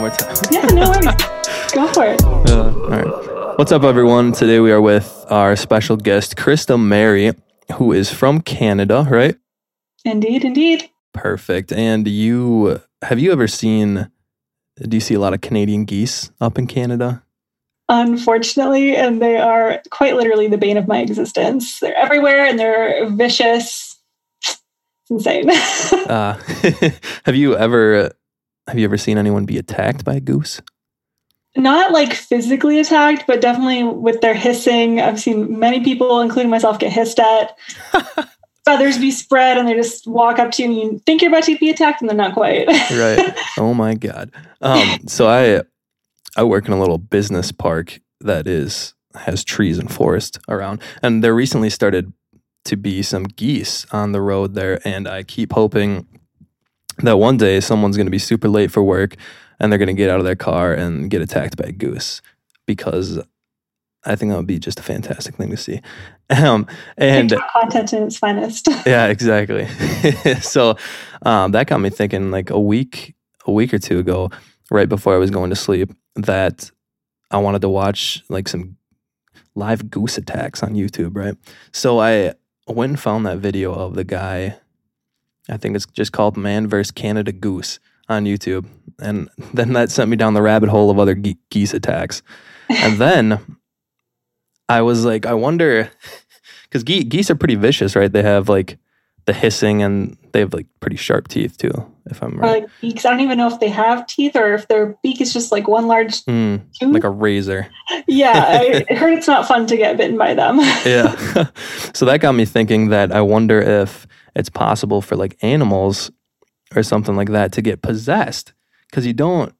one more time. Yeah, no worries. Go for it. Uh, all right. What's up, everyone? Today we are with our special guest, Krista Mary, who is from Canada, right? Indeed, indeed. Perfect. And you have you ever seen? Do you see a lot of Canadian geese up in Canada? Unfortunately, and they are quite literally the bane of my existence. They're everywhere and they're vicious. It's insane. Uh, have you ever have you ever seen anyone be attacked by a goose? Not like physically attacked, but definitely with their hissing. I've seen many people, including myself, get hissed at. Feathers be spread, and they just walk up to you, and you think you're about to be attacked, and they're not quite. right. Oh my god. Um, so I I work in a little business park that is has trees and forest around, and there recently started to be some geese on the road there, and I keep hoping that one day someone's going to be super late for work and they're going to get out of their car and get attacked by a goose because I think that would be just a fantastic thing to see. Um, and TikTok content in its finest. yeah, exactly. so um, that got me thinking like a week, a week or two ago, right before I was going to sleep, that I wanted to watch like some live goose attacks on YouTube, right? So I went and found that video of the guy. I think it's just called "Man vs. Canada Goose" on YouTube, and then that sent me down the rabbit hole of other ge- geese attacks, and then I was like, I wonder, because ge- geese are pretty vicious, right? They have like the hissing, and they have like pretty sharp teeth too. If I'm right, like beaks. I don't even know if they have teeth or if their beak is just like one large Mm, tooth. like a razor. yeah, I heard it's not fun to get bitten by them. yeah. so that got me thinking that I wonder if it's possible for like animals or something like that to get possessed because you don't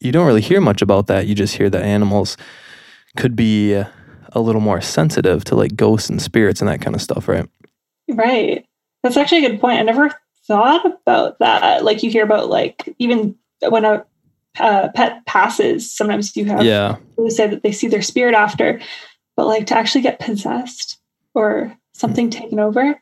you don't really hear much about that. You just hear that animals could be a little more sensitive to like ghosts and spirits and that kind of stuff, right? Right. That's actually a good point. I never thought about that. Like you hear about like even when a uh, pet passes, sometimes you have Yeah. people who say that they see their spirit after, but like to actually get possessed or something taken over.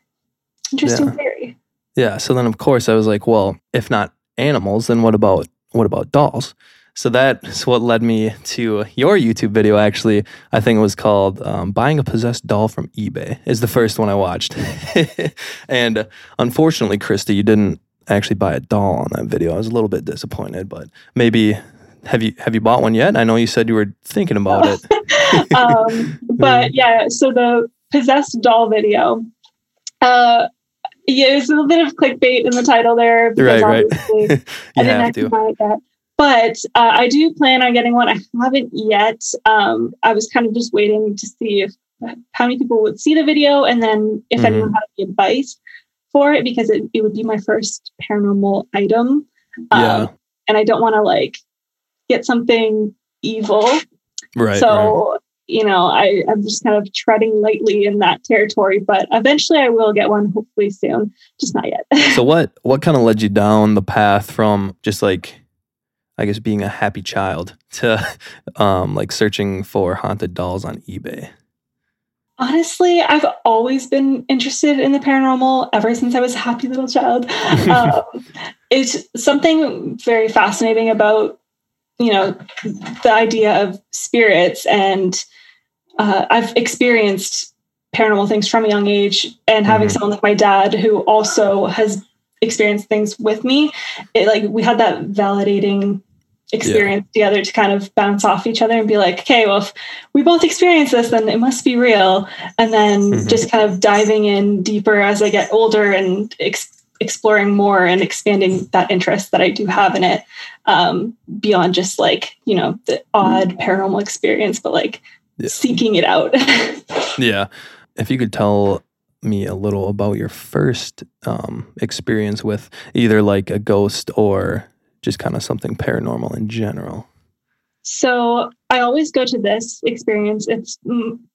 Interesting Yeah. theory. Yeah. So then of course I was like, well, if not animals, then what about what about dolls? So that's what led me to your YouTube video. Actually, I think it was called um, "Buying a Possessed Doll from eBay." Is the first one I watched, and uh, unfortunately, Krista, you didn't actually buy a doll on that video. I was a little bit disappointed, but maybe have you have you bought one yet? I know you said you were thinking about it. um, but yeah, so the possessed doll video. Uh, yeah, there's a little bit of clickbait in the title there. because Right, right. obviously I didn't have actually to. buy it yet. But uh, I do plan on getting one. I haven't yet. Um, I was kind of just waiting to see if how many people would see the video and then if Mhm. anyone had any advice for it because it, it would be my first paranormal item. Um, Yeah. And I don't want to like get something evil. Right. right. You know, I, I'm just kind of treading lightly in that territory, but eventually I will get one, hopefully soon, just not yet. so what what kind of led you down the path from just like I guess being a happy child to um like searching for haunted dolls on eBay? Honestly, I've always been interested in the paranormal ever since I was a happy little child. um, it's something very fascinating about, you know, the idea of spirits. And uh, I've experienced paranormal things from a young age. And having Mhm. someone like my dad who also has experienced things with me, it like we had that validating experience together to kind of bounce off each other and be like, okay, well, if we both experience this, then it must be real. And then Mhm. just kind of diving in deeper as I get older and ex- exploring more and expanding that interest that I do have in it um, beyond just like, you know, the odd paranormal experience, but like Yeah. seeking it out. Yeah. If you could tell me a little about your first um experience with either like a ghost or just kind of something paranormal in general. So I always go to this experience. It's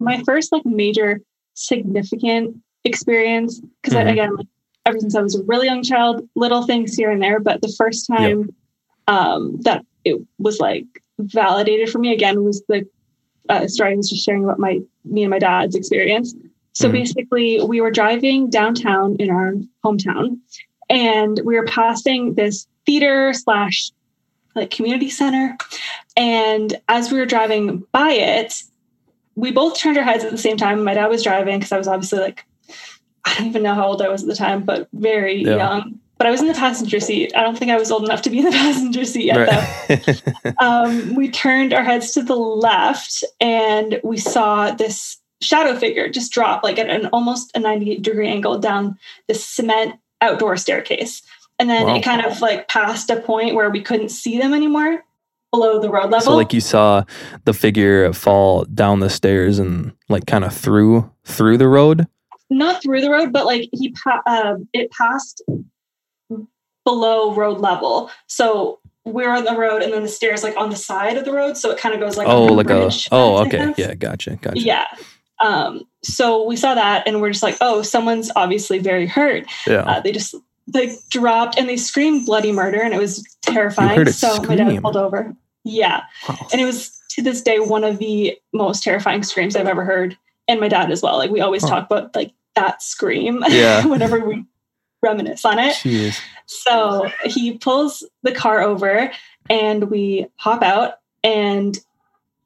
my first like major significant experience because Mhm. again, like, ever since I was a really young child, little things here and there, but the first time um, that it was like validated for me again was the uh, story I was just sharing about my me and my dad's experience. So Mhm. basically, we were driving downtown in our hometown, and we were passing this theater slash like community center. And as we were driving by it, we both turned our heads at the same time. My dad was driving because I was obviously like, I don't even know how old I was at the time, but very Yeah. young. But I was in the passenger seat. I don't think I was old enough to be in the passenger seat yet, though um, we turned our heads to the left and we saw this shadow figure just drop like at an almost a 98 degree angle down this cement outdoor staircase. And then Wow. it kind of like passed a point where we couldn't see them anymore below the road level. so like you saw the figure fall down the stairs and like kind of through through the road. Not through the road, but like he pa- uh, it passed below road level. So we're on the road and then the stairs like on the side of the road. So it kind of goes like oh, like a oh, okay, yeah, gotcha, gotcha. Yeah. Um, so we saw that and we're just like, oh, someone's obviously very hurt. yeah. Uh, they just like dropped and they screamed bloody murder and it was terrifying. heard it so my dad pulled over. Yeah. Wow. And it was to this day one of the most terrifying screams I've ever heard. And my dad as well. Like we always Huh. talk about like that scream Yeah. whenever we reminisce on it. Jeez. So he pulls the car over and we hop out and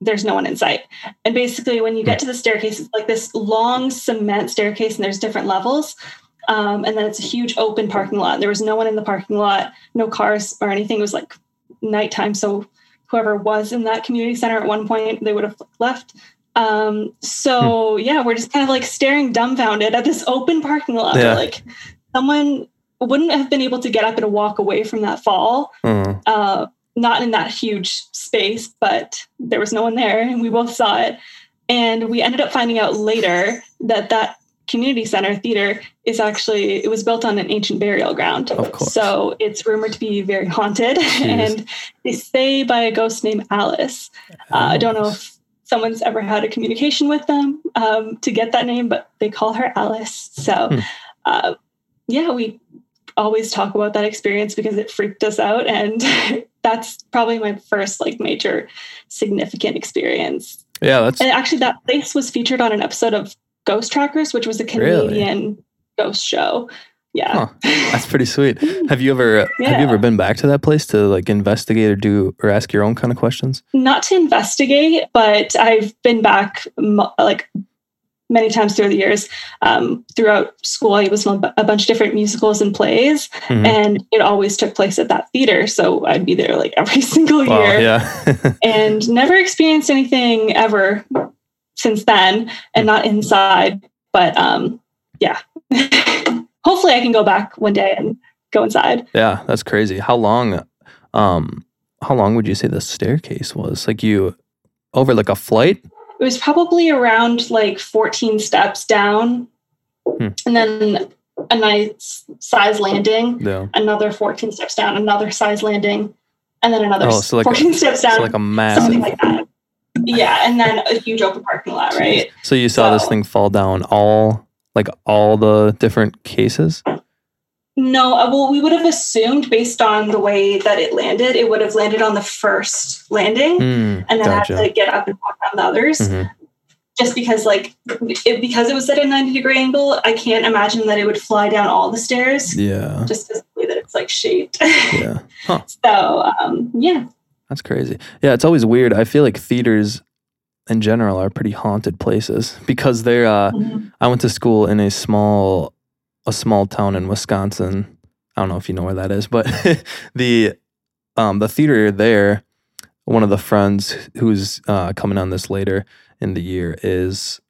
there's no one in sight. And basically, when you get to the staircase, it's like this long cement staircase and there's different levels. Um, and then it's a huge open parking lot. There was no one in the parking lot, no cars or anything. It was like nighttime. So whoever was in that community center at one point, they would have left. Um, so yeah, we're just kind of like staring dumbfounded at this open parking lot. Yeah. Like someone wouldn't have been able to get up and walk away from that fall. Uh, Uh, not in that huge space, but there was no one there, and we both saw it. And we ended up finding out later that that community center theater is actually it was built on an ancient burial ground. Of course. So it's rumored to be very haunted, and they say by a ghost named Alice. Uh, I don't know if someone's ever had a communication with them um, to get that name, but they call her Alice. So, Hmm. uh, yeah, we always talk about that experience because it freaked us out, and that's probably my first like major significant experience. Yeah, that's And actually, that place was featured on an episode of Ghost Trackers, which was a Really? Canadian ghost show. Yeah. Huh. that's pretty sweet. Have you ever uh, have you ever been back to that place to like investigate or do or ask your own kind of questions? not to investigate, but I've been back like many times through the years. Um, throughout school, I was in a bunch of different musicals and plays, Mhm. and it always took place at that theater. So I'd be there like every single Wow, year, yeah. and never experienced anything ever since then, and not inside. But um, yeah, hopefully I can go back one day and go inside. yeah, that's crazy. How long um how long would you say the staircase was? Like you over like a flight? It was probably around like 14 steps down Hmm. and then a nice size landing Yeah. another 14 steps down another size landing and then another Oh, so like a- 14 steps down So like a something massive like that yeah and then a huge open parking lot right So you saw this thing fall down all like all the different cases? No uh, well we would have assumed based on the way that it landed it would have landed on the first landing Mm, and then gotcha. had to get up and walk down the others Mhm. just because like it, because it was at a 90 degree angle i can't imagine that it would fly down all the stairs Yeah. just because the way that it's like shaped Yeah. so um yeah That's crazy. Yeah, it's always weird. I feel like theaters in general are pretty haunted places because they're uh Mhm. I went to school in a small a small town in Wisconsin. I don't know if you know where that is, but the um the theater there, one of the friends who's uh coming on this later in the year is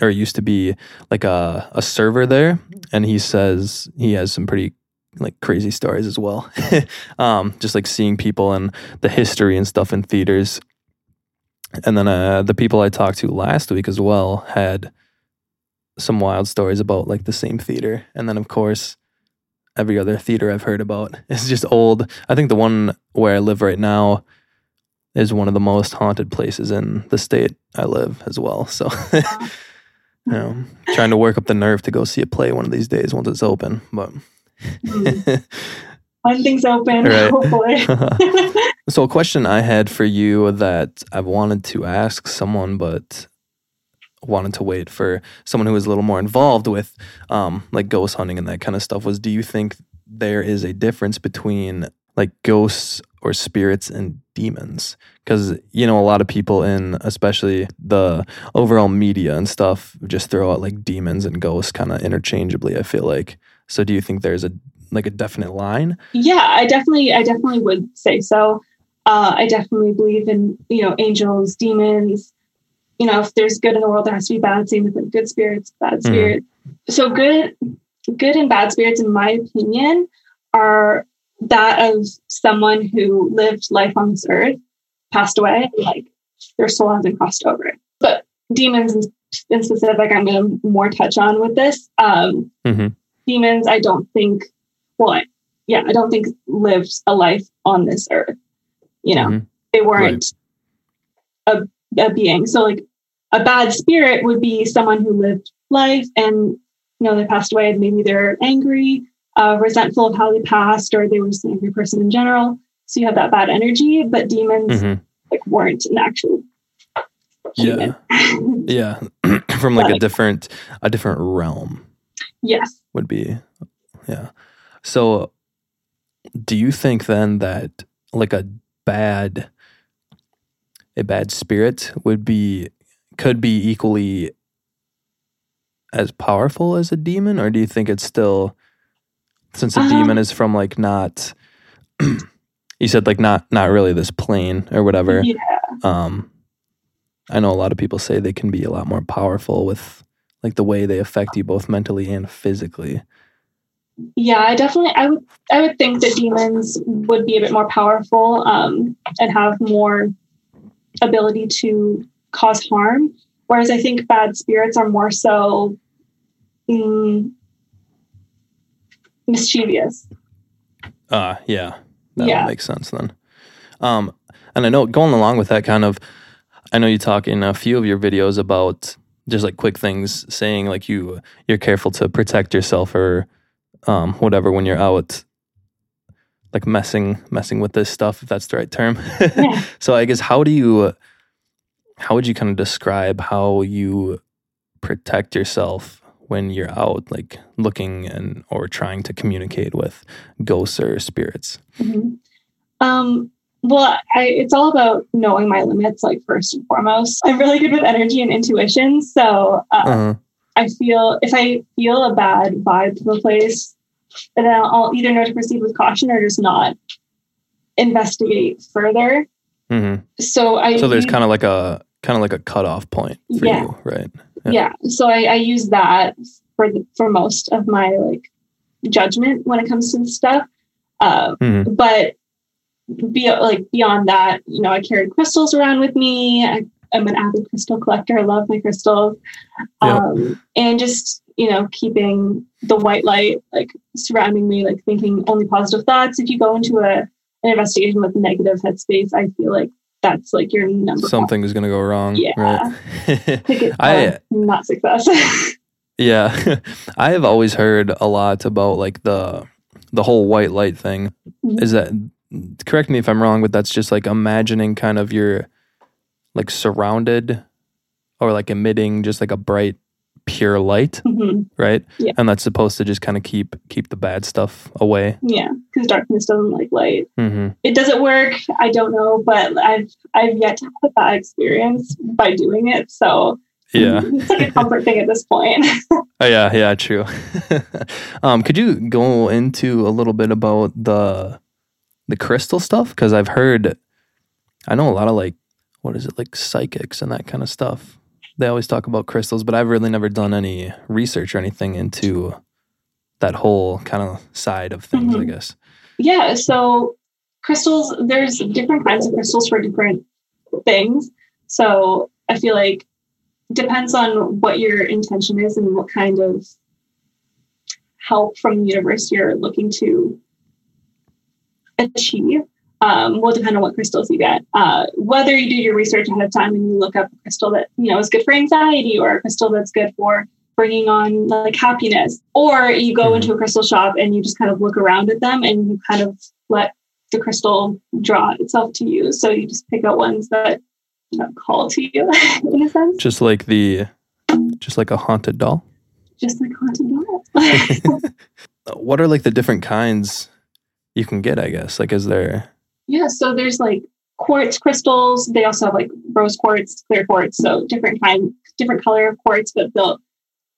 or used to be like a a server there and he says he has some pretty like crazy stories as well. um just like seeing people and the history and stuff in theaters. And then uh, the people I talked to last week as well had some wild stories about like the same theater. And then of course, every other theater I've heard about is just old. I think the one where I live right now is one of the most haunted places in the state I live as well. So you know, trying to work up the nerve to go see a play one of these days once it's open. But when things open Right. hopefully So, a question I had for you that I've wanted to ask someone, but wanted to wait for someone who was a little more involved with, um, like ghost hunting and that kind of stuff, was: Do you think there is a difference between like ghosts or spirits and demons? Because you know a lot of people in especially the overall media and stuff just throw out like demons and ghosts kind of interchangeably i feel like. So do you think there's a like a definite line? Yeah i definitely i definitely would say so. Uh, i definitely believe in you know angels demons you know if there's good in the world there has to be bad same with good spirits bad spirits mm-hmm. so good good and bad spirits in my opinion are that of someone who lived life on this earth, passed away, like their soul hasn't crossed over. But demons in, in specific, I'm going to more touch on with this. Um, mm-hmm. Demons, I don't think, well, I, yeah, I don't think lived a life on this earth. You know, mm-hmm. they weren't right. a, a being. So, like, a bad spirit would be someone who lived life and, you know, they passed away and maybe they're angry uh, resentful of how they passed or they were just an angry person in general. So you have that bad energy, but demons mm-hmm. like weren't an actual human. Yeah. yeah. From like but, a different a different realm. Yes. Would be yeah. So do you think then that like a bad a bad spirit would be could be equally as powerful as a demon or do you think it's still since a uh-huh. demon is from like not you said like not not really this plane or whatever yeah. um i know a lot of people say they can be a lot more powerful with like the way they affect you both mentally and physically yeah i definitely i would i would think that demons would be a bit more powerful um and have more ability to cause harm whereas i think bad spirits are more so mm, mischievous. Uh, yeah. That yeah. makes sense then. Um, and I know going along with that kind of, I know you talk in a few of your videos about just like quick things saying like you, you're careful to protect yourself or um, whatever when you're out like messing, messing with this stuff, if that's the right term. Yeah. so I guess how do you, how would you kind of describe how you protect yourself when you're out like looking and or trying to communicate with ghosts or spirits mm-hmm. um well I, it's all about knowing my limits like first and foremost i'm really good with energy and intuition so uh, uh-huh. i feel if i feel a bad vibe from a place then i'll either know to proceed with caution or just not investigate further mm-hmm. so i so there's kind of like a kind of like a cutoff point for yeah. you right yeah. yeah. So I, I use that for the, for most of my like judgment when it comes to stuff. Uh, mm-hmm. But be, like beyond that, you know, I carry crystals around with me. I, am an avid crystal collector. I love my crystals. Um, And just, you know, keeping the white light like surrounding me, like thinking only positive thoughts. If you go into a an investigation with negative headspace, I feel like that's like your number something is going to go wrong yeah. right? i not success. Yeah. I have always heard a lot about like the the whole white light thing. Mm-hmm. is that correct me if i'm wrong but that's just like imagining kind of your like surrounded or like emitting just like a bright pure light, mm-hmm. right? Yeah. And that's supposed to just kind of keep keep the bad stuff away. Yeah, because darkness doesn't like light. Mm-hmm. It doesn't work. I don't know, but I've I've yet to have a bad experience by doing it. So yeah, it's like a comfort thing at this point. oh, yeah, yeah, true. um, could you go into a little bit about the the crystal stuff? Because I've heard, I know a lot of like, what is it like psychics and that kind of stuff they always talk about crystals, but I've really never done any research or anything into that whole kind of side of things, mm-hmm. I guess. Yeah. So crystals, there's different kinds of crystals for different things. So I feel like depends on what your intention is and what kind of help from the universe you're looking to achieve um, will depend on what crystals you get. Uh, whether you do your research ahead of time and you look up a crystal that you know is good for anxiety or a crystal that's good for bringing on like happiness, or you go mm-hmm. into a crystal shop and you just kind of look around at them and you kind of let the crystal draw itself to you. So you just pick out ones that you know, call to you in a sense. Just like the, just like a haunted doll. Just like haunted doll. what are like the different kinds you can get? I guess like is there yeah, so there's like quartz crystals. They also have like rose quartz, clear quartz, so different kind, different color of quartz, but they'll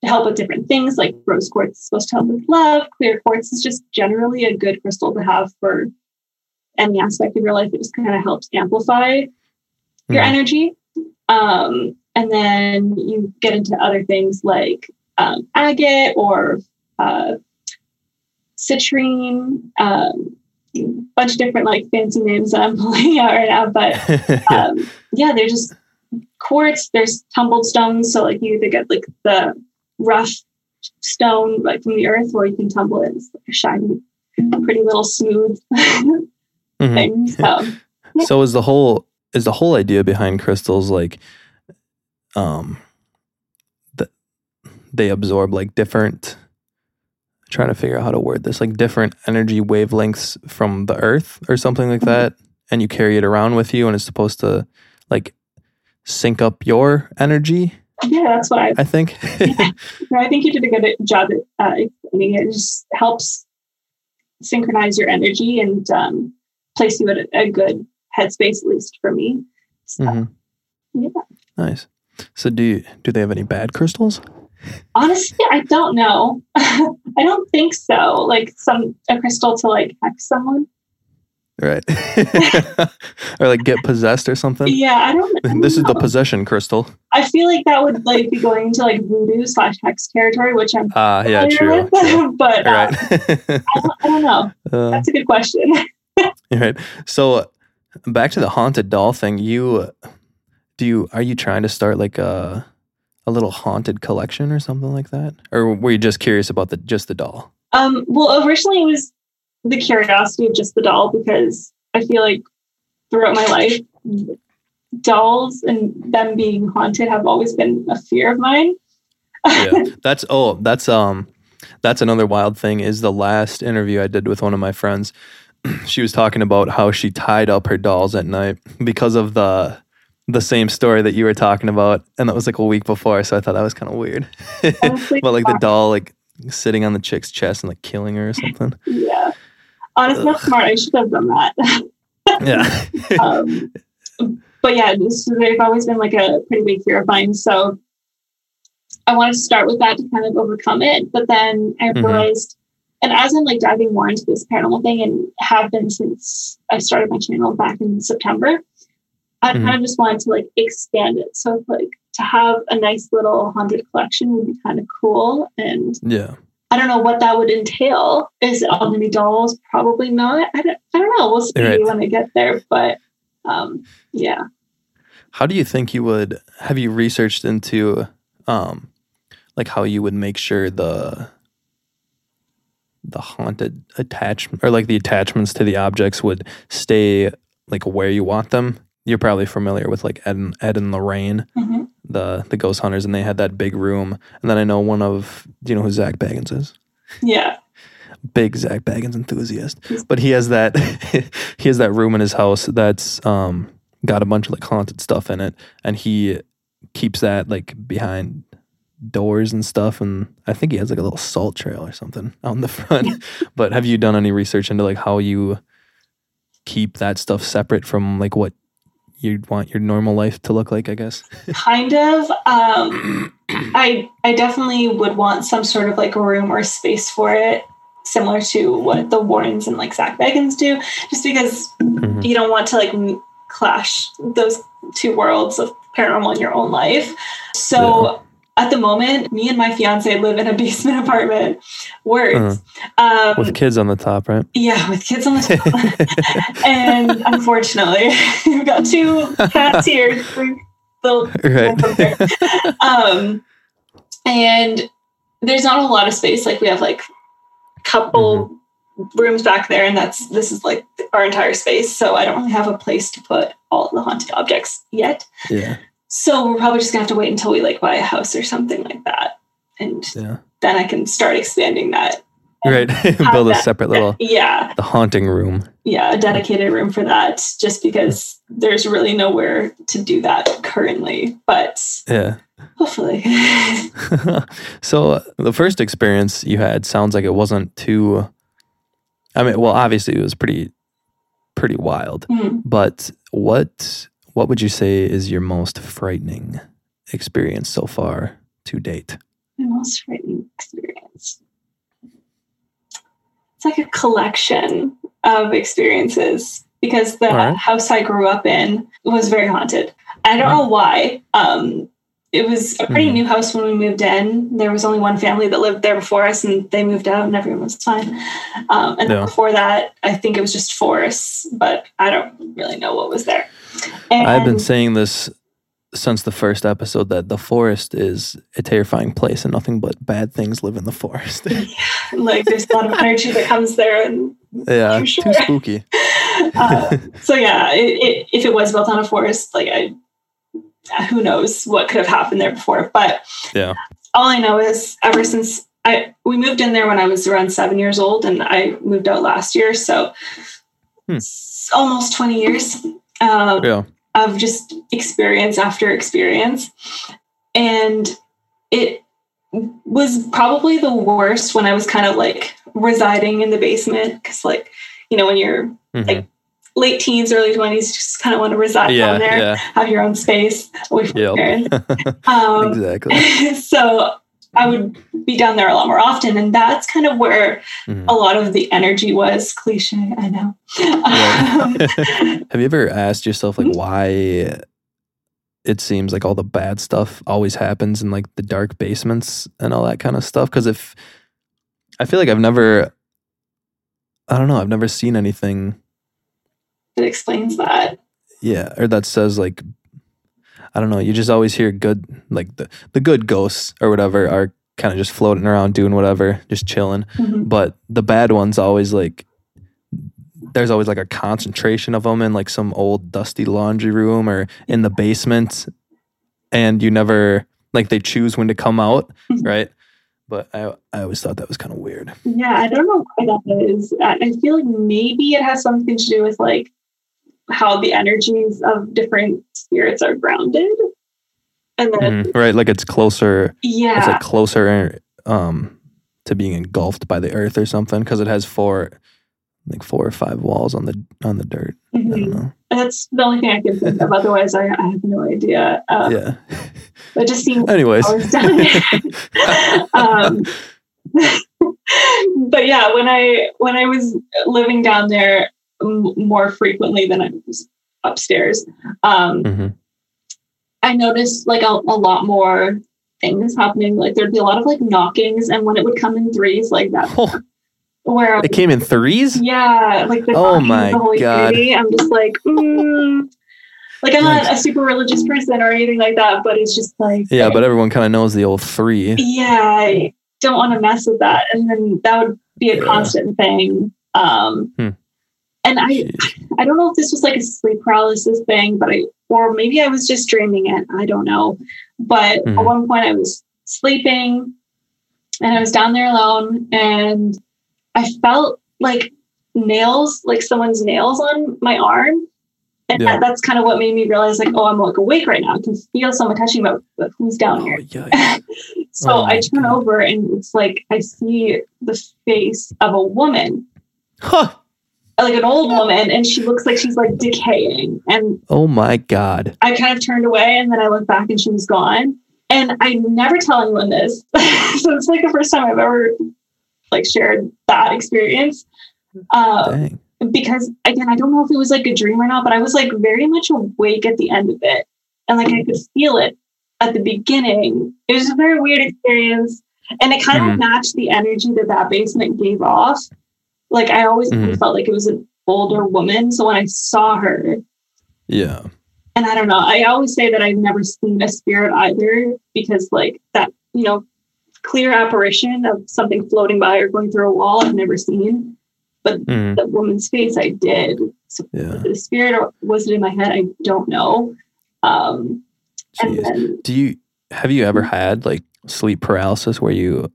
help with different things. Like rose quartz is supposed to help with love. Clear quartz is just generally a good crystal to have for any aspect of your life. It just kind of helps amplify your Mhm. energy. Um, and then you get into other things like um, agate or uh, citrine, um, a bunch of different like fancy names that I'm pulling out right now. But um, yeah, they're just quartz. There's tumbled stones, so like you either get like the rough stone like from the earth, or you can tumble it. It's like a shiny, pretty little smooth Mhm. thing. So So is the whole is the whole idea behind crystals like um that they absorb like different trying to figure out how to word this like different energy wavelengths from the earth or something like Mhm. that and you carry it around with you and it's supposed to like sync up your energy yeah, that's what I. i think No, I think you did a good job at uh, explaining it. It just helps synchronize your energy and um, place you at a, a good headspace, at least for me. So, Mhm. Yeah. nice so do you, do they have any bad crystals Honestly, I don't know. I don't think so. Like some a crystal to like hex someone. right or like get possessed or something Yeah, I don't. I don't this is the possession crystal I feel like that would like be going into like voodoo slash hex territory, which I'm ah yeah true, with. true. but uh, right I, don't, I don't know. Uh, That's a good question. right. So back to the haunted doll thing. You do you are you trying to start like a a little haunted collection or something like that, or were you just curious about the just the doll? Um, well, originally it was the curiosity of just the doll because I feel like throughout my life, dolls and them being haunted have always been a fear of mine. Yeah, that's oh that's um that's another wild thing. Is the last interview I did with one of my friends. She was talking about how she tied up her dolls at night because of the the same story that you were talking about, and that was like a week before. So I thought that was kind of weird. Honestly, but like the doll like sitting on the chick's chest and like killing her or something. yeah. Honestly, that's smart. I should have done that. Yeah. um, but yeah, this, they've always been like a pretty big fear of mine. So I wanted to start with that to kind of overcome it. But then I Mhm. realized, and as I'm like diving more into this paranormal thing and have been since I started my channel back in September, I Mhm. kind of just wanted to like expand it. So like to have a nice little haunted collection would be kind of cool. And yeah. I don't know what that would entail. Is it all gonna be dolls? Probably not. I don't, I don't know. We'll see Right. when I get there. But um, yeah. How do you think you would have you researched into um like how you would make sure the the haunted attachment or like the attachments to the objects would stay like where you want them? You're probably familiar with like Ed and, Ed and Lorraine, Mhm. the the ghost hunters, and they had that big room. And then I know one of do you know who Zak Bagans is? Yeah. big Zak Bagans enthusiast, but he has that he has that room in his house that's um got a bunch of like haunted stuff in it, and he keeps that like behind doors and stuff. And I think he has like a little salt trail or something out in the front. but have you done any research into like how you keep that stuff separate from like what you'd want your normal life to look like? I guess. Kind of. Um, I I definitely would want some sort of like a room or space for it, similar to what the Warrens and like Zak Bagans do, just because Mhm. you don't want to like clash those two worlds of paranormal in your own life. So. At the moment, me and my fiance live in a basement apartment. Words. Um, With kids on the top, right? yeah, with kids on the top. and unfortunately, we've got two cats here. They'll right. um, and there's not a lot of space. Like we have like a couple rooms back there, and that's this is like our entire space. So I don't really have a place to put all the haunted objects yet. yeah. So we're probably just gonna have to wait until we like buy a house or something like that, and Yeah. then I can start expanding that. Right. Build a that- separate little Yeah, the haunting room. yeah, a dedicated room for that. Just because there's really nowhere to do that currently, but Yeah. hopefully. so uh, the first experience you had sounds like it wasn't too. I mean, well, obviously it was pretty pretty wild. Mhm. But what what would you say is your most frightening experience so far to date? My most frightening experience. It's like a collection of experiences because the right. house I grew up in was very haunted. I don't know why. Um, it was a pretty Mhm. new house when we moved in. There was only one family that lived there before us, and they moved out, and everyone was fine. Um, and Yeah. before that, I think it was just forests, but I don't really know what was there. And I've been saying this since the first episode that the forest is a terrifying place and nothing but bad things live in the forest. like there's a lot of energy that comes there, and yeah, sure. too spooky. uh, so yeah, it, it, if it was built on a forest, like I, who knows what could have happened there before. But Yeah. all I know is ever since I we moved in there when I was around seven years old, and I moved out last year, so Hmm. almost twenty years uh, yeah. of just experience after experience, and it was probably the worst when I was kind of like residing in the basement because like you know when you're Mhm. like late teens, early twenties, you just kind of want to reside yeah, down there, yeah, have your own space away from Yep. parents. Um, exactly. so I would be down there a lot more often, and that's kind of where Mhm. a lot of the energy was. Cliche, I know. Um, Have you ever asked yourself like why it seems like all the bad stuff always happens in like the dark basements and all that kind of stuff? Because if I feel like I've never, I don't know, I've never seen anything, it explains that. yeah, or that says like, I don't know. You just always hear good, like the the good ghosts or whatever are kind of just floating around doing whatever, just chilling. Mhm. but the bad ones always like there's always like a concentration of them in like some old dusty laundry room or in the basement and you never like they choose when to come out Mhm. right but i i always thought that was kind of weird Yeah, I don't know why that is. I feel like maybe it has something to do with like how the energies of different spirits are grounded. And then, Mhm. right like it's closer yeah, it's like closer um to being engulfed by the earth or something because it has four like four or five walls on the on the dirt mhm. know that's the only thing I can think of. Otherwise, I, I have no idea. Uh, yeah It just seems anyways I was down there. um, but yeah, when I when I was living down there m- more frequently than I was upstairs, um, Mhm. I noticed like a, a lot more things happening. Like there'd be a lot of like knockings, and when it would come in threes, like that, Oh, where it came in threes yeah, like the Oh my the Holy God. I'm just like. Mm. Like I'm not a super religious person or anything like that, but it's just like Yeah, but everyone kind of knows the old three. yeah, I don't want to mess with that. And then that would be a Yeah. constant thing. Um, Hmm. And I, I don't know if this was like a sleep paralysis thing, but I, or maybe I was just dreaming it. I don't know. But Mhm. at one point I was sleeping and I was down there alone and I felt like nails, like someone's nails on my arm. And Yeah. that, that's kind of what made me realize like, oh, I'm like awake right now. I can feel someone touching me, but who's down Oh, here? yeah. so Oh I turn God. over and it's like I see the face of a woman, Huh. Like an old woman, and she looks like she's like decaying. And Oh my God. I kind of turned away and then I looked back and she was gone. And I never tell anyone this. so it's like the first time I've ever like shared that experience. Uh, Dang. because again, I don't know if it was like a dream or not, but I was like very much awake at the end of it. And like I could feel it at the beginning. It was a very weird experience. And it kind Mhm. of matched the energy that that basement gave off. Like I always Mhm. felt like it was an older woman. So when I saw her, Yeah. and I don't know, I always say that I've never seen a spirit either because like that, you know, clear apparition of something floating by or going through a wall I've never seen. But Mhm. the woman's face I did. So Yeah. the spirit or was it in my head? I don't know. Um, and then Do you have you ever had like sleep paralysis where you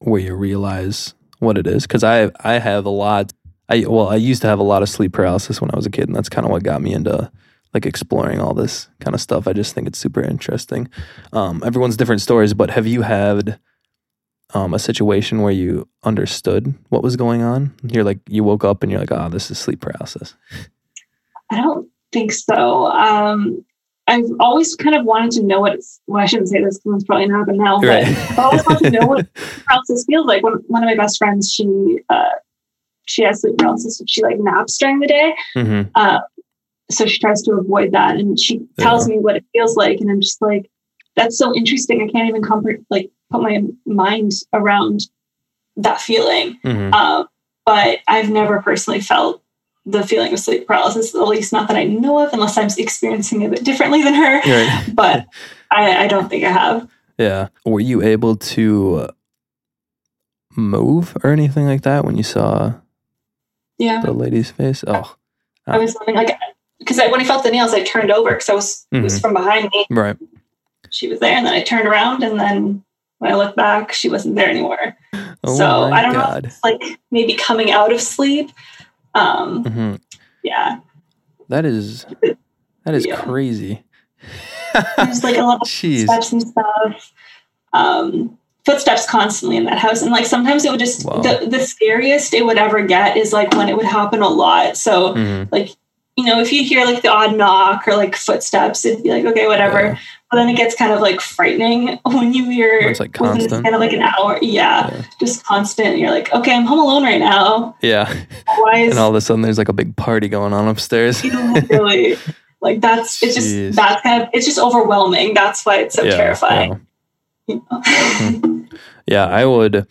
where you realize what it is? Because I I have a lot. I well I used to have a lot of sleep paralysis when I was a kid, and that's kind of what got me into like exploring all this kind of stuff. I just think it's super interesting. Um, everyone's different stories, but have you had um, a situation where you understood what was going on? You're like, you woke up and you're like, oh, this is sleep paralysis. I don't think so. Um, I've always kind of wanted to know what it's, well, I shouldn't say this because it's probably not happening now, but I've always wanted to know what paralysis feels like. One, one of my best friends, she, uh, she has sleep paralysis. She like naps during the day. hmm Uh, so she tries to avoid that. And she tells me what it feels like. And I'm just like, that's so interesting. I can't even compre- like put my mind around that feeling. hmm Uh, but I've never personally felt the feeling of sleep paralysis, at least not that I know of, unless I'm experiencing it a bit differently than her. Right. But I, I don't think I have. Yeah. Were you able to move or anything like that when you saw Yeah. the lady's face? Oh, I was like, because when I felt the nails, I turned over because I was, it was mm-hmm. from behind me. right. She was there. And then I turned around. And then when I looked back, she wasn't there anymore. Oh so my I don't know. God. If it's like maybe coming out of sleep. Um, mm-hmm. yeah. That is that is Yeah. crazy. There's like a lot of Jeez. steps and stuff. Um, footsteps constantly in that house, and like sometimes it would just Wow. the the scariest it would ever get is like when it would happen a lot. So Mhm. like you know if you hear like the odd knock or like footsteps, it'd be like okay whatever. Yeah. But then it gets kind of like frightening when you hear When it's, like, constant. kind of like an hour. Yeah, Yeah. just constant. You're like okay, I'm home alone right now. Yeah. Why is And all of a sudden there's like a big party going on upstairs. really like that's it's Jeez. just that's kind of it's just overwhelming. That's why it's so Yeah, terrifying. yeah. you know? Hmm. Yeah, I would.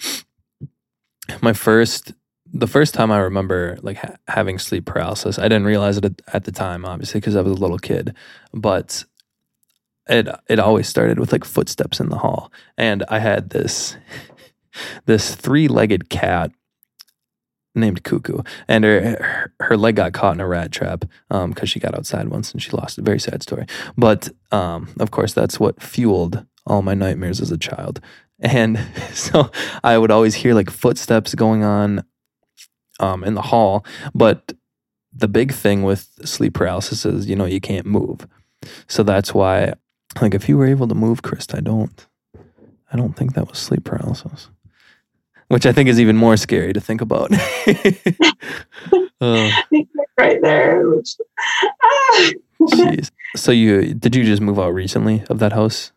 My first, the first time I remember like ha- having sleep paralysis, I didn't realize it at, the time, obviously, because I was a little kid. But it it always started with like footsteps in the hall, and I had this this three legged cat named Cuckoo, and her, her leg got caught in a rat trap because she got outside once and she lost it. Very sad story, but um, of course that's what fueled all my nightmares as a child. And so I would always hear like footsteps going on um, in the hall. But the big thing with sleep paralysis is, you know, you can't move. So that's why, like, if you were able to move, Chris, I don't, I don't think that was sleep paralysis, which I think is even more scary to think about. oh, right there. Which, ah. jeez. So you did you just move out recently of that house?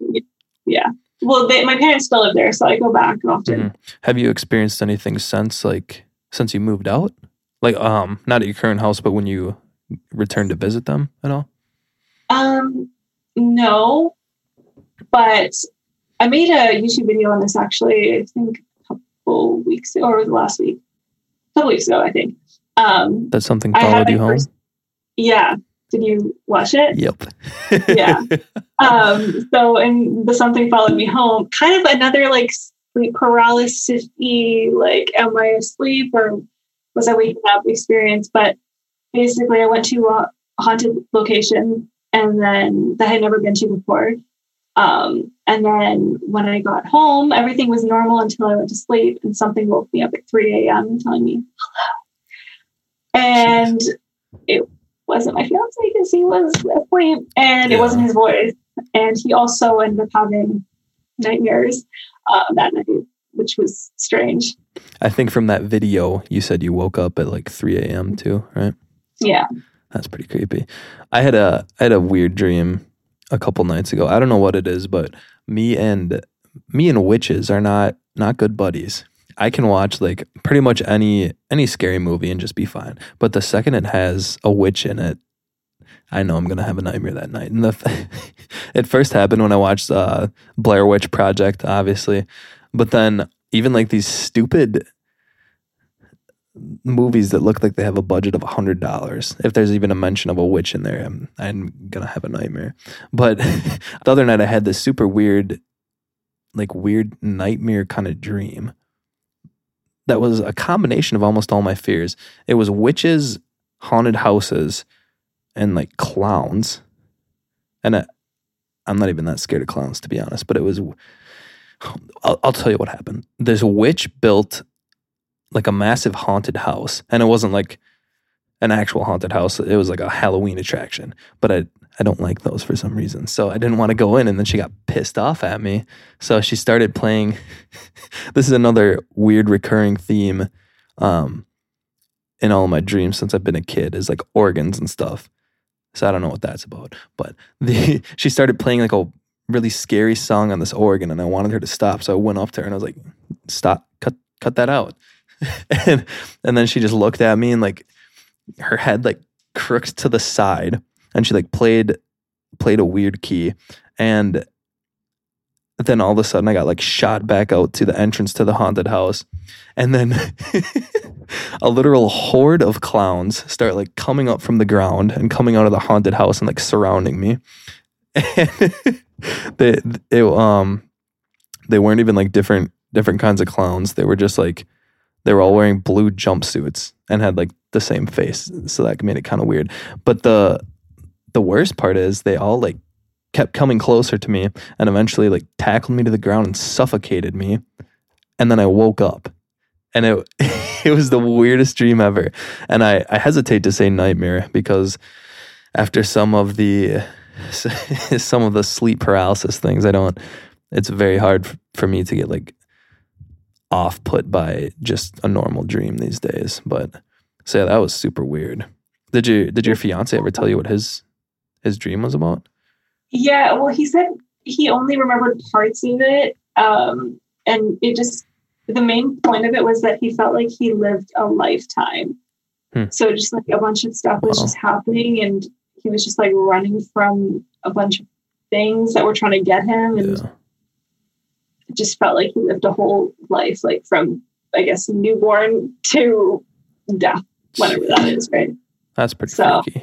Yeah. Well, they, my parents still live there, so I go back often. Mhm. Have you experienced anything since like since you moved out? Like um not at your current house, but when you returned to visit them at all? Um, no, but I made a YouTube video on this actually. I think a couple weeks ago, or last week? A couple weeks ago, I think. Um, That something followed you home? first- yeah. Did you watch it? Yep. Yeah. um so and the something followed me home kind of another like sleep paralysis like am i asleep or was i waking up experience? But basically i went to a haunted location and then that i had never been to before. Um and then when i got home everything was normal until i went to sleep and something woke me up at 3 a.m telling me hello. And it wasn't my fiance because he was asleep and it wasn't his voice. And he also ended up having nightmares uh, that night, which was strange. I think from that video you said you woke up at like three AM too, right? Yeah. That's pretty creepy. I had a I had a weird dream a couple nights ago. I don't know what it is, but me and me and witches are not not good buddies. I can watch like pretty much any any scary movie and just be fine. But the second it has a witch in it, I know I'm gonna have a nightmare that night. And the it first happened when I watched uh, Blair Witch Project, obviously, but then even like these stupid movies that look like they have a budget of hundred dollars. If there's even a mention of a witch in there, I'm, I'm gonna have a nightmare. But the other night I had this super weird, like weird nightmare kind of dream. That was a combination of almost all my fears. It was witches, haunted houses, and like clowns. And I, I'm not even that scared of clowns to be honest. But it was. I'll, I'll tell you what happened. This witch built like a massive haunted house and it wasn't like an actual haunted house it was like a halloween attraction but i I don't like those for some reason. So I didn't want to go in and then she got pissed off at me. So she started playing this is another weird recurring theme um in all my dreams since I've been a kid is like organs and stuff. So I don't know what that's about. But the she started playing like a really scary song on this organ and I wanted her to stop. So I went up to her and I was like, stop, cut cut that out. and and then she just looked at me and like her head like crooked to the side and she like played played a weird key and then all of a sudden I got like shot back out to the entrance to the haunted house. And then a literal horde of clowns start like coming up from the ground and coming out of the haunted house and like surrounding me. And they it, um they weren't even like different different kinds of clowns. They were just like they were all wearing blue jumpsuits and had like the same face. So that made it kind of weird. But the the worst part is they all like kept coming closer to me and eventually like tackled me to the ground and suffocated me. And then i woke up. And it it was the weirdest dream ever. And i i hesitate to say nightmare because after some of the some of the sleep paralysis things i don't it's very hard for me to get like off put by just a normal dream these days. But so yeah that was super weird. Did you did your fiance ever tell you what his his dream was about Yeah, well, he said he only remembered parts of it. Um, and it just, the main point of it was that he felt like he lived a lifetime. Hmm. So just like a bunch of stuff was Wow. just happening and he was just like running from a bunch of things that were trying to get him. And yeah it just felt like he lived a whole life, like from, I guess, newborn to death, whatever that is, right? that's pretty So- freaky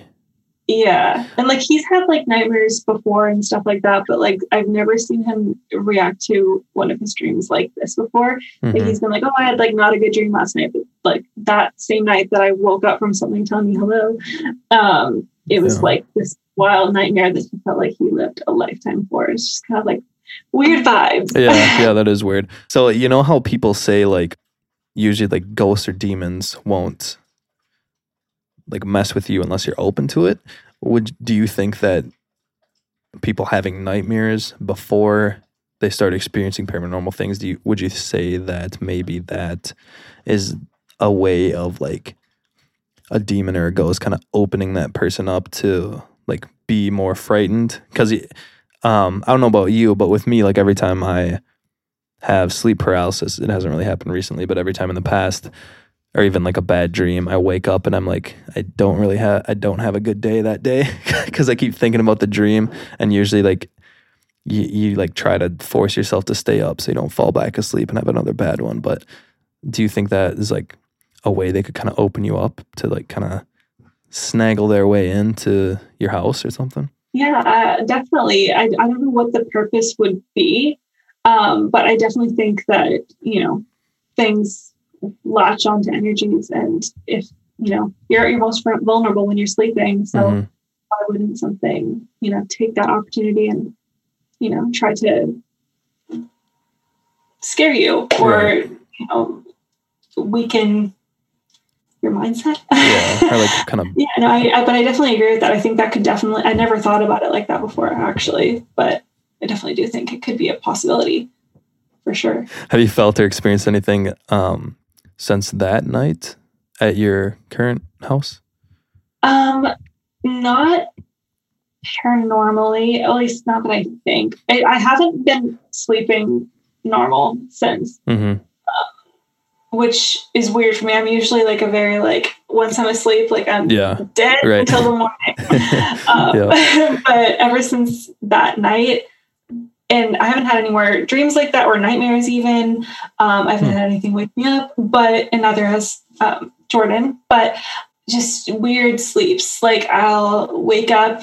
Yeah. And like he's had like nightmares before and stuff like that, but like I've never seen him react to one of his dreams like this before. Like Mhm. he's been like, Oh, I had like not a good dream last night, but like that same night that I woke up from something telling me hello, um, it was Yeah. like this wild nightmare that he felt like he lived a lifetime for. It's just kind of like weird vibes. yeah yeah that is weird so you know how people say like usually like ghosts or demons won't like mess with you unless you're open to it? Would do you think that people having nightmares before they start experiencing paranormal things do you would you say that maybe that is a way of like a demon or a ghost kind of opening that person up to like be more frightened? Because um i don't know about you but with me like every time i have sleep paralysis it hasn't really happened recently but every time in the past or even like a bad dream i wake up and i'm like i don't really have i don't have a good day that day because i keep thinking about the dream and usually like you, you like try to force yourself to stay up so you don't fall back asleep and have another bad one but do you think that is like a way they could kind of open you up to like kind of snaggle their way into your house or something Yeah, uh, definitely. I, I don't know what the purpose would be, um, but I definitely think that, you know, things latch onto energies. And if, you know, you're at your most vulnerable when you're sleeping. So Mhm. why wouldn't something, you know, take that opportunity and, you know, try to scare you or, Right. you know, weaken your mindset? yeah or like kind of Yeah, no, I, I, but I definitely agree with that. I think that could definitely, I never thought about it like that before, actually, but I definitely do think it could be a possibility for sure. Have you felt or experienced anything um, since that night at your current house? Um, not paranormally, at least not that I think. I, I haven't been sleeping normal since, Mm-hmm. which is weird for me. I'm usually like a very, like, once I'm asleep, like I'm Yeah. dead Right. until the morning. um, but ever since that night, and I haven't had any more dreams like that or nightmares even. Um, I haven't Hmm. had anything wake me up, but and neither has um, Jordan. But just weird sleeps. Like I'll wake up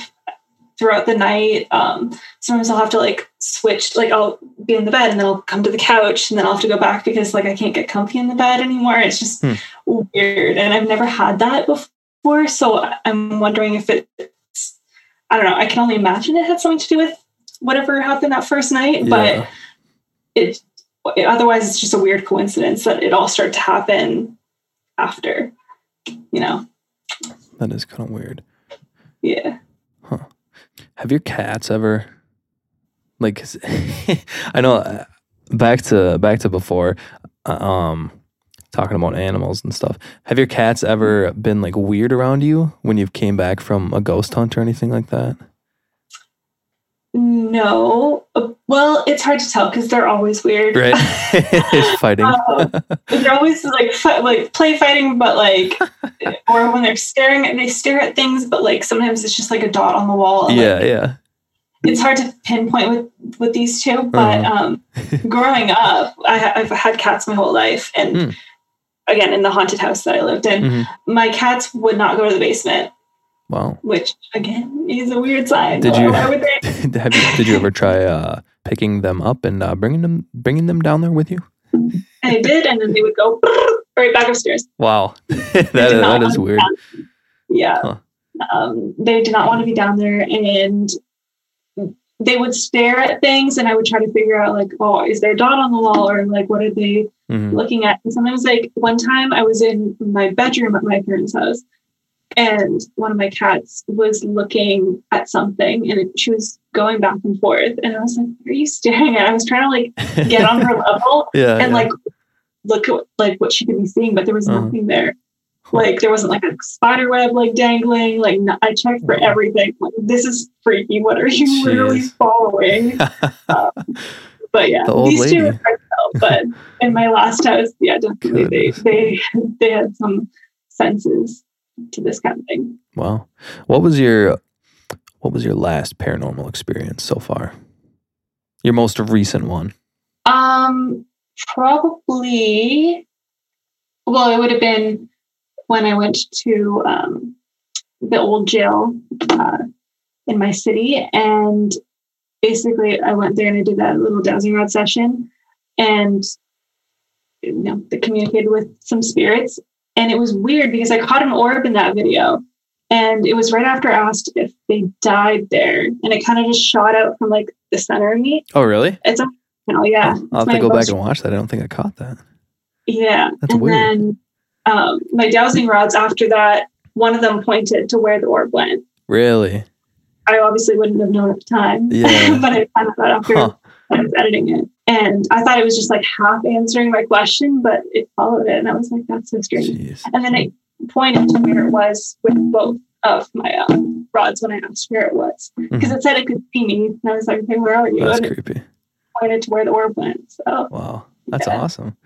throughout the night. Um, sometimes I'll have to like switch. Like I'll be in the bed and then I'll come to the couch and then I'll have to go back because like I can't get comfy in the bed anymore. It's just Hmm. weird, and I've never had that before. So I'm wondering if it's. I don't know. I can only imagine it had something to do with whatever happened that first night, Yeah. but it, otherwise it's just a weird coincidence that it all started to happen after. You know, that is kind of weird. yeah. Huh. Have your cats ever like I know uh, back to back to before uh, um talking about animals and stuff. Have your cats ever been like weird around you when you've came back from a ghost hunt or anything like that? No. Uh, Well, it's hard to tell because they're always weird. Right? Fighting. Um, they're always like fi- like play fighting, but like, or when they're staring at they stare at things, but like sometimes it's just like a dot on the wall. yeah, like, yeah. it's hard to pinpoint with with these two. But Uh-huh. um, growing up, I, I've had cats my whole life, and Hmm. again in the haunted house that I lived in, Mhm. my cats would not go to the basement, Wow. which again is a weird sign. Did you- Why would they? Have you, did you ever try uh, picking them up and uh, bringing them bringing them down there with you? I did, and then they would go right back upstairs. Wow, that They is, did not that is want to be weird. Yeah. Huh. Um, they did not want to be down there, and they would stare at things, and I would try to figure out like, oh, is there a dot on the wall, or like, what are they Mhm. looking at? And sometimes, like one time, I was in my bedroom at my parents' house, and one of my cats was looking at something, and it, she was going back and forth, and I was like, "What are you staring at?" I was trying to like get on her level yeah, and yeah. like look at like what she could be seeing, but there was Uh-huh. nothing there. Like there wasn't like a spider web like dangling. Like no, I checked for Wow. everything. Like this is freaky. What are you literally Jeez. following? But yeah, The these two are hard to tell. But in my last house, yeah, definitely they they they had some senses to this kind of thing. wow. What was your what was your last paranormal experience so far? Your most recent one. Um, probably. Well, it would have been when I went to um, the old jail uh, in my city, and basically I went there and I did that little dowsing rod session, and you know, they communicated with some spirits, and it was weird because I caught an orb in that video. And it was right after I asked if they died there, and it kind of just shot out from like the center of me. Oh, really? It's a, you know, yeah. I'll have to go back and watch that. I don't think I caught that. Yeah. That's and weird. then um, my dowsing rods after that, one of them pointed to where the orb went. Really? I obviously wouldn't have known at the time, Yeah. but I found out after Huh. I was editing it. And I thought it was just like half answering my question, but it followed it. And I was like, that's so strange. Jeez. And then it pointed to where it was with both of my um, rods when I asked where it was. Because it said it could see me. And I was like, okay, where are you? Mm-hmm. That's and creepy. pointed to where the orb went. So, Wow. That's Yeah. awesome.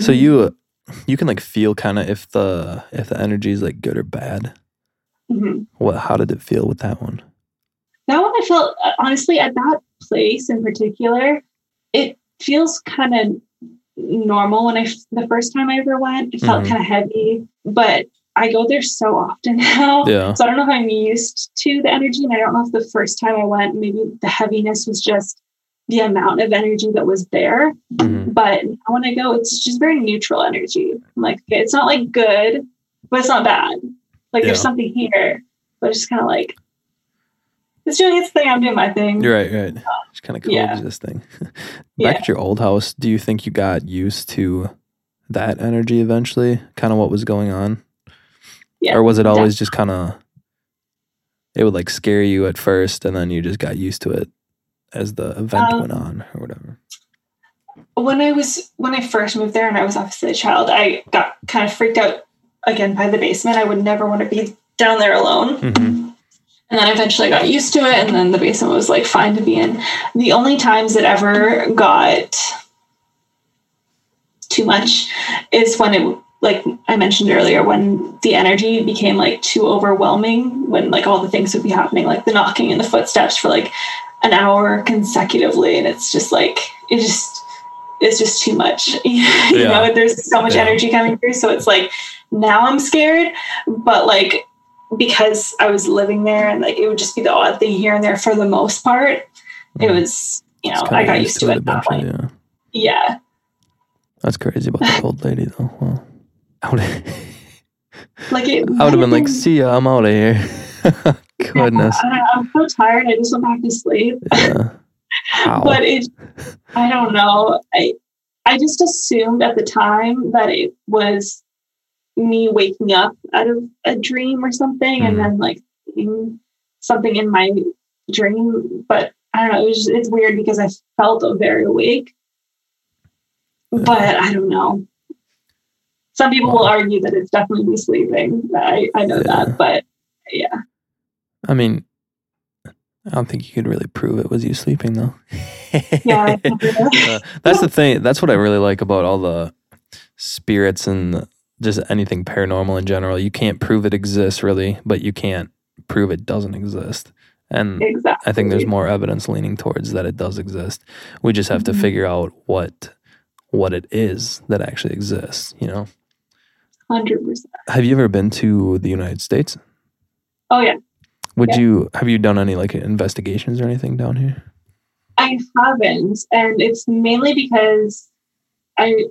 So you you can like feel kind of if the if the energy is like good or bad. Mhm. What how did it feel with that one? that one I felt uh, honestly at that place in particular, it feels kind of normal. When I the first time I ever went, it felt Mhm. kind of heavy, but I go there so often now. Yeah. So I don't know if I'm used to the energy, and I don't know if the first time I went, maybe the heaviness was just the amount of energy that was there. Mhm. But when I go, it's just very neutral energy. I'm like, okay, it's not like good, but it's not bad. Like there's something here, but it's just kind of like it's doing its thing. I'm doing my thing. You're right, right. Just kind of Yeah. coexisting. Back Yeah. at your old house, do you think you got used to that energy eventually? Kind of what was going on? Yeah, or was it always just kind of it would like scare you at first and then you just got used to it as the event Um, went on or whatever? when I was when I first moved there and I was obviously a child, I got kind of freaked out again by the basement. I would never want to be down there alone. Mhm. And then eventually I got used to it, and then the basement was like fine to be in. The only times it ever got too much is when it, like I mentioned earlier, when the energy became like too overwhelming, when like all the things would be happening, like the knocking and the footsteps for like an hour consecutively. And it's just like, it just, it's just too much. you Yeah. know, there's so much Yeah. energy coming through. So it's like, now I'm scared, but like, because I was living there and like it would just be the odd thing here and there for the most part. It Mhm. was, you know, I got used to it at that eventually, point. yeah. Yeah. That's crazy about the old lady though. Well, I would Like it I would have been like, see ya, I'm out of here. Goodness. I, I'm so tired. I just went back to sleep. Yeah. But it, I don't know. I, I just assumed at the time that it was me waking up out of a dream or something, Mhm. and then like seeing something in my dream, but I don't know. It was just, it's weird because I felt very awake, but I don't know. Some people will argue that it's definitely me sleeping. I, I know Yeah. that, but yeah. I mean, I don't think you could really prove it was you sleeping though. Yeah. Uh, that's the thing. That's what I really like about all the spirits and just anything paranormal in general. You can't prove it exists really, but you can't prove it doesn't exist. And exactly. I think there's more evidence leaning towards that it does exist. We just have to Mhm. figure out what what it is that actually exists, you know. 100%. Have you ever been to the United States? Oh, yeah. Would Yeah. you have you done any like investigations or anything down here? I haven't, and it's mainly because I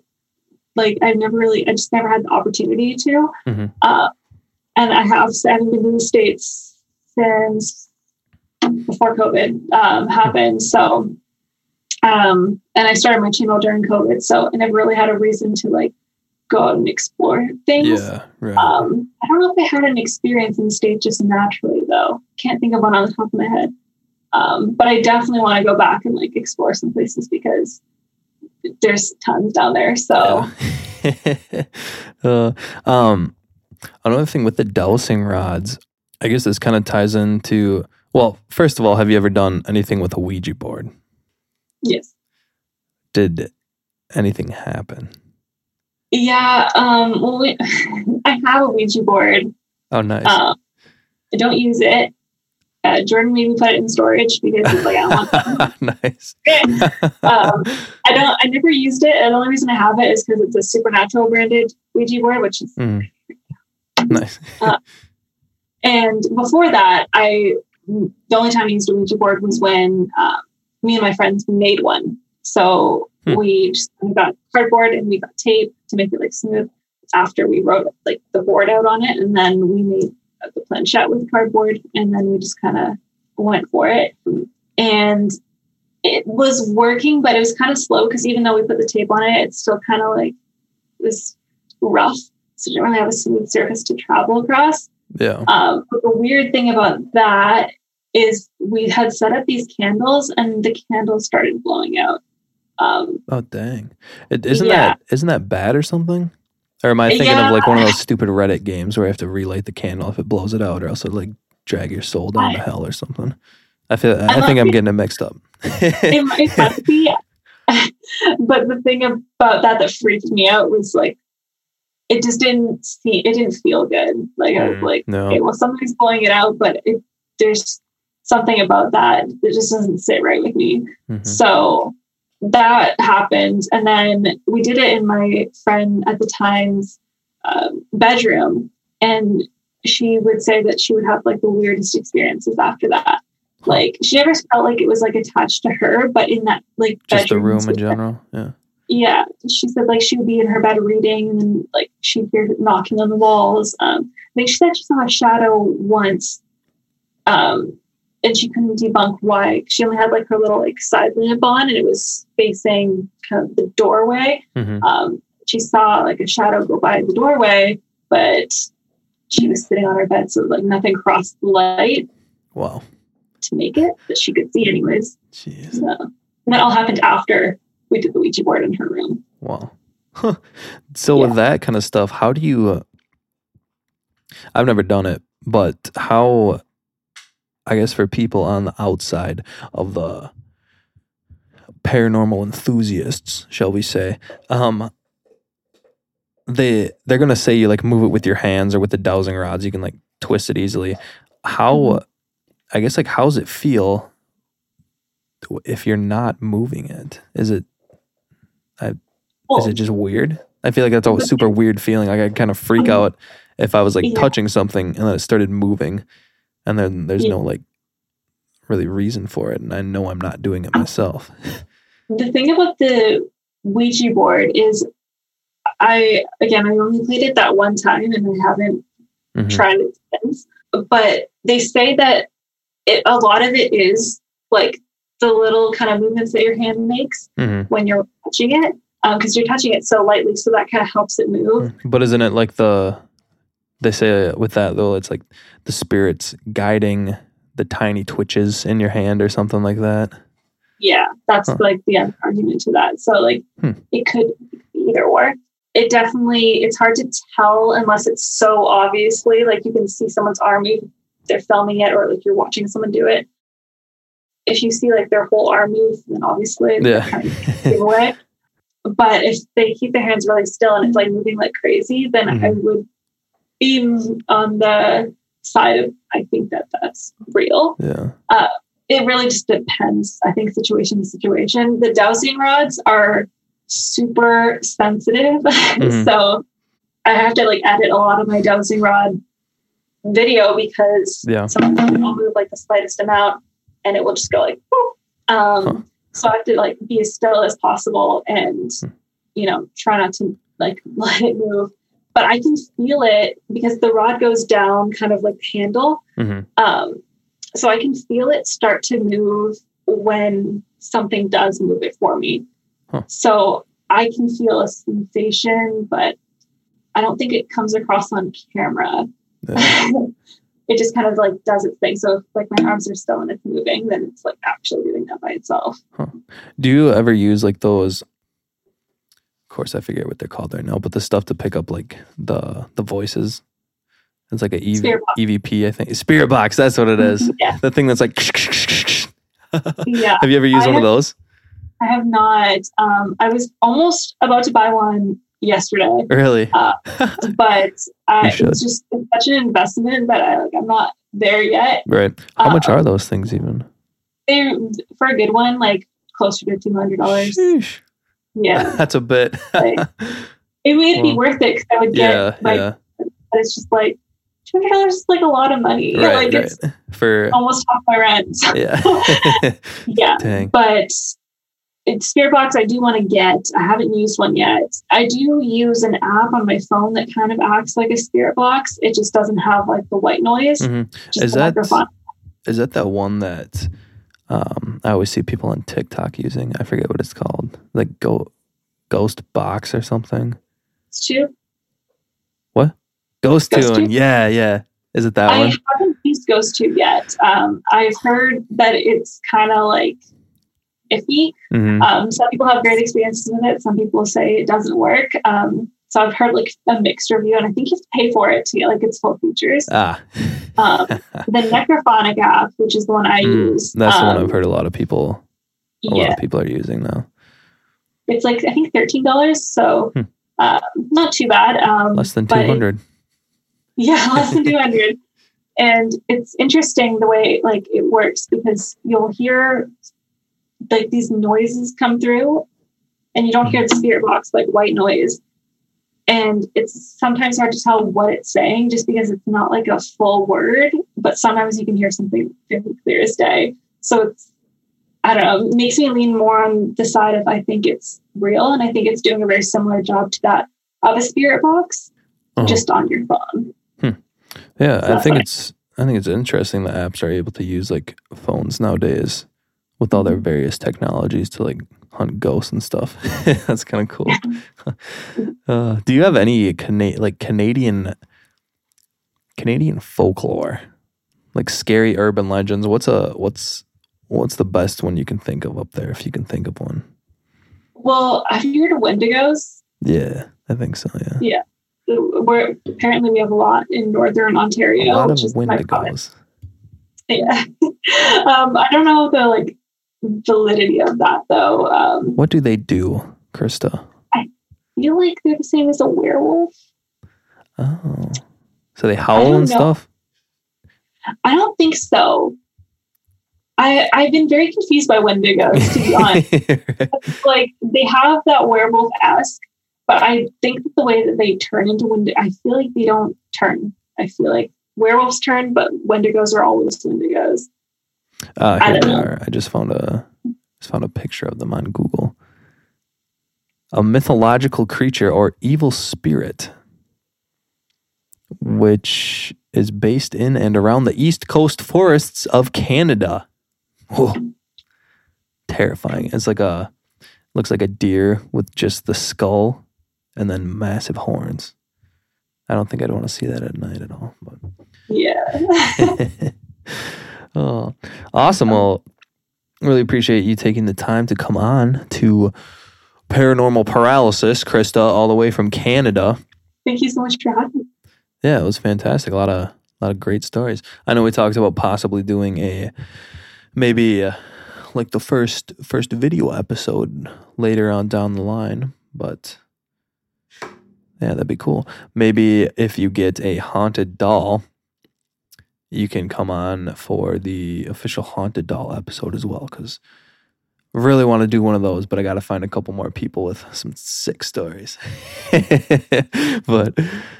like I've never really I just never had the opportunity to. Mhm. Uh, and I have I haven't been in the states since before COVID um, happened. So, um, and I started my channel during COVID, so I never really had a reason to like go out and explore things. Yeah, right. Um, I don't know if I had an experience in the state just naturally though. Can't think of one on the top of my head. Um, but I definitely want to go back and like explore some places because there's tons down there. So Yeah. uh, um, another thing with the dowsing rods, I guess this kind of ties into. Well, first of all, have you ever done anything with a Ouija board? yes, Did anything happen? yeah. Um, well, we, I have a Ouija board. Oh, nice. Um, I don't use it. Uh, Jordan made me put it in storage because he's like, I don't want nice. um, I don't. I never used it. And the only reason I have it is because it's a Supernatural branded Ouija board, which is Mm. Nice. And before that, I the only time I used a Ouija board was when um, me and my friends made one. So Hmm. we just we got cardboard and we got tape to make it like smooth. After we wrote like the board out on it, and then we made the planchette with cardboard, and then we just kind of went for it. And it was working, but it was kind of slow because even though we put the tape on it, it's still kind of like this rough. So it didn't really have a smooth surface to travel across. Yeah. Um, but the weird thing about that is we had set up these candles and the candles started blowing out. Um, Oh, dang. It, isn't Yeah. that isn't that bad or something? Or am I thinking Yeah. of like one of those stupid Reddit games where you have to relight the candle if it blows it out, or else it like drag your soul down to hell or something? I feel. I I'm think I'm getting it mixed up. it might be, but the thing about that that freaked me out was like, it just didn't see, it didn't feel good. Like I was Mm, like, no. okay, well, somebody's blowing it out, but it, there's something about that that just doesn't sit right with me. Mhm. So that happened. And then we did it in my friend at the time's um, bedroom. And she would say that she would have like the weirdest experiences after that. Like she never felt like it was like attached to her, but in that like Just the room in general. Yeah. yeah, she said like she would be in her bed reading, and then like she'd hear knocking on the walls. Um, I think she said she saw a shadow once, um, and she couldn't debunk why. She only had like her little like side lamp on, and it was facing kind of the doorway. Mhm. Um, she saw like a shadow go by the doorway, but she was sitting on her bed, so like nothing crossed the light Wow. to make it that she could see, anyways. Jeez. So, and that all happened after we did the Ouija board in her room. Wow. Huh. So with that kind of stuff, how do you? Uh, I've never done it, but how? I guess for people on the outside of the paranormal enthusiasts, shall we say, um, they they're gonna say you like move it with your hands or with the dowsing rods. You can like twist it easily. How? Mhm. I guess like how's it feel if you're not moving it? Is it is Well, it just weird? I feel like that's a super weird feeling. Like I'd kind of freak Mhm. out if I was like Yeah. touching something and then it started moving, and then there's Yeah. no like really reason for it, and I know I'm not doing it myself. the thing about the Ouija board is, I again, I only played it that one time, and I haven't Mhm. tried it since. But they say that it, a lot of it is like the little kind of movements that your hand makes Mhm. when you're touching it, because you're touching it so lightly, so that kind of helps it move. But isn't it like the they say with that though? It's like the spirits guiding the tiny twitches in your hand or something like that. Yeah, that's Huh. like the argument to that. So like Hmm. it could either work. It definitely it's hard to tell unless it's so obviously like you can see someone's arm move, they're filming it, or like you're watching someone do it. If you see like their whole arm move, then obviously they're Yeah. kind of. But if they keep their hands really still and it's like moving like crazy, then I would be on the side of I think that that's real yeah. it really just depends. I think situation to situation. The dowsing rods are super sensitive, Mhm. so I have to like edit a lot of my dowsing rod video because Yeah. sometimes I'll move like the slightest amount and it will just go like. whoop. Um, Huh. So I have to like be as still as possible and Hmm. you know try not to like let it move. But I can feel it because the rod goes down, kind of like the handle. hmm Um, so I can feel it start to move when something does move it for me. Huh. So I can feel a sensation, but I don't think it comes across on camera. It just kind of like does its thing. So if like my arms are still and it's moving, then it's like actually doing that by itself. Do you ever use like those? Of course, I forget what they're called right now, but the stuff to pick up like the the voices. It's like a EV, EVP, I think. Spirit box. That's what it is. Yeah. The thing that's like. Yeah. Have you ever used I one of those? I have not. Um, I was almost about to buy one yesterday, Really? Uh, but I, it's just it's such an investment that I like. I'm not there yet. right. How much uh, are those things even? They for a good one, like closer to two hundred dollars. Yeah, That's a bit. Like, it would be worth it because I would get. yeah, like, yeah. But it's just like two hundred dollars is like a lot of money. Right, like right. it's For almost half my rent. yeah. yeah, Dang. but it's Spirit Box. I do want to get. I haven't used one yet. I do use an app on my phone that kind of acts like a Spirit Box. It just doesn't have like the white noise. Mhm. Is that microphone. is that that one that um, I always see people on TikTok using? I forget what it's called. Like go Ghost Box or something. It's true. Ghost Ghost Tube. Tune? Yeah, yeah. Is it that I one? I haven't used Ghost Tube yet. Um, I've heard that it's kind of like iffy. hmm Um, some people have great experiences with it. Some people say it doesn't work. Um, so I've heard like a mixed review, and I think you have to pay for it to get like its full features. Ah, Um, the Necrophonic app, which is the one I Mm, use, that's the one um, I've heard a lot of people. A lot of people are using now. it's like I think thirteen dollars, so Hmm. uh, not too bad. Um, Less than two hundred. Yeah, less than 200. And it's interesting the way like it works because you'll hear like these noises come through and you don't hear the spirit box like white noise. And it's sometimes hard to tell what it's saying just because it's not like a full word, but sometimes you can hear something very clear as day. So it's I don't know, makes me lean more on the side of I think it's real and I think it's doing a very similar job to that of a spirit box, Uh-huh. just on your phone. Yeah, I think it's I think it's interesting that apps are able to use like phones nowadays with all Mm-hmm. their various technologies to like hunt ghosts and stuff. That's kind of cool. uh, do you have any Cana- like Canadian Canadian folklore, like scary urban legends? What's a what's what's the best one you can think of up there if you can think of one? Well, have you heard of Wendigos? Yeah, I think so. Yeah, yeah. Where apparently we have a lot in northern Ontario, a lot of which is my. Wendigos. Yeah. um, I don't know the like validity of that though. Um, What do they do, Krista? I feel like they're the same as a werewolf. Oh, so they howl and know. stuff. I don't think so. I I've been very confused by Wendigos to be honest. like they have that werewolf esque, but I think that the way that they turn into Wendigo, I feel like they don't turn. I feel like werewolves turn, but Wendigos are always Wendigos. Uh, I here don't they know. are. I just found a just found a picture of them on Google. A mythological creature or evil spirit, which is based in and around the east coast forests of Canada. Whoa. Terrifying. It's like a looks like a deer with just the skull and then massive horns. I don't think I'd want to see that at night at all. But Yeah. Oh, awesome. Well, really appreciate you taking the time to come on to Paranormal Paralysis, Krista, all the way from Canada. Thank you so much for having me. Yeah, it was fantastic. A lot of a lot of great stories. I know we talked about possibly doing a maybe uh, like the first first video episode later on down the line, but yeah, that'd be cool. Maybe if you get a haunted doll, you can come on for the official haunted doll episode as well I really want to do one of those, but I got to find a couple more people with some sick stories. but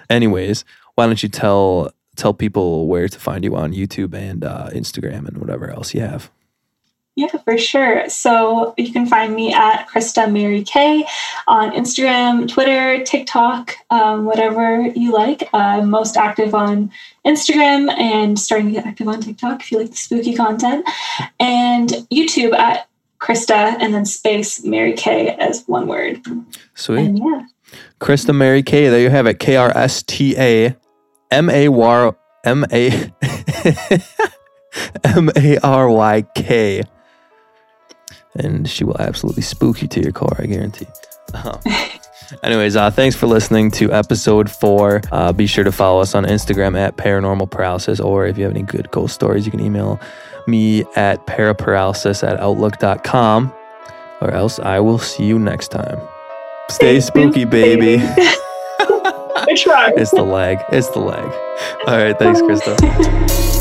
anyways, why don't you tell tell people where to find you on YouTube and uh, Instagram and whatever else you have? Yeah, for sure. So you can find me at Krista Mary K on Instagram, Twitter, TikTok, um, whatever you like. I'm most active on Instagram and starting to get active on TikTok if you like the spooky content, and YouTube at Krista and then space Mary K as one word. Sweet. And yeah. Krista Mary K. There you have it. K R S T A M A R M A M A R Y K. And she will absolutely spook you to your core, I guarantee. Uh, anyways, uh, thanks for listening to episode four. Uh, be sure to follow us on Instagram at Paranormal Paralysis, or if you have any good ghost stories, you can email me at paraparalysis at outlook.com, or else I will see you next time. Stay spooky, baby. I tried. it's the leg. It's the leg. All right. Thanks, Krista.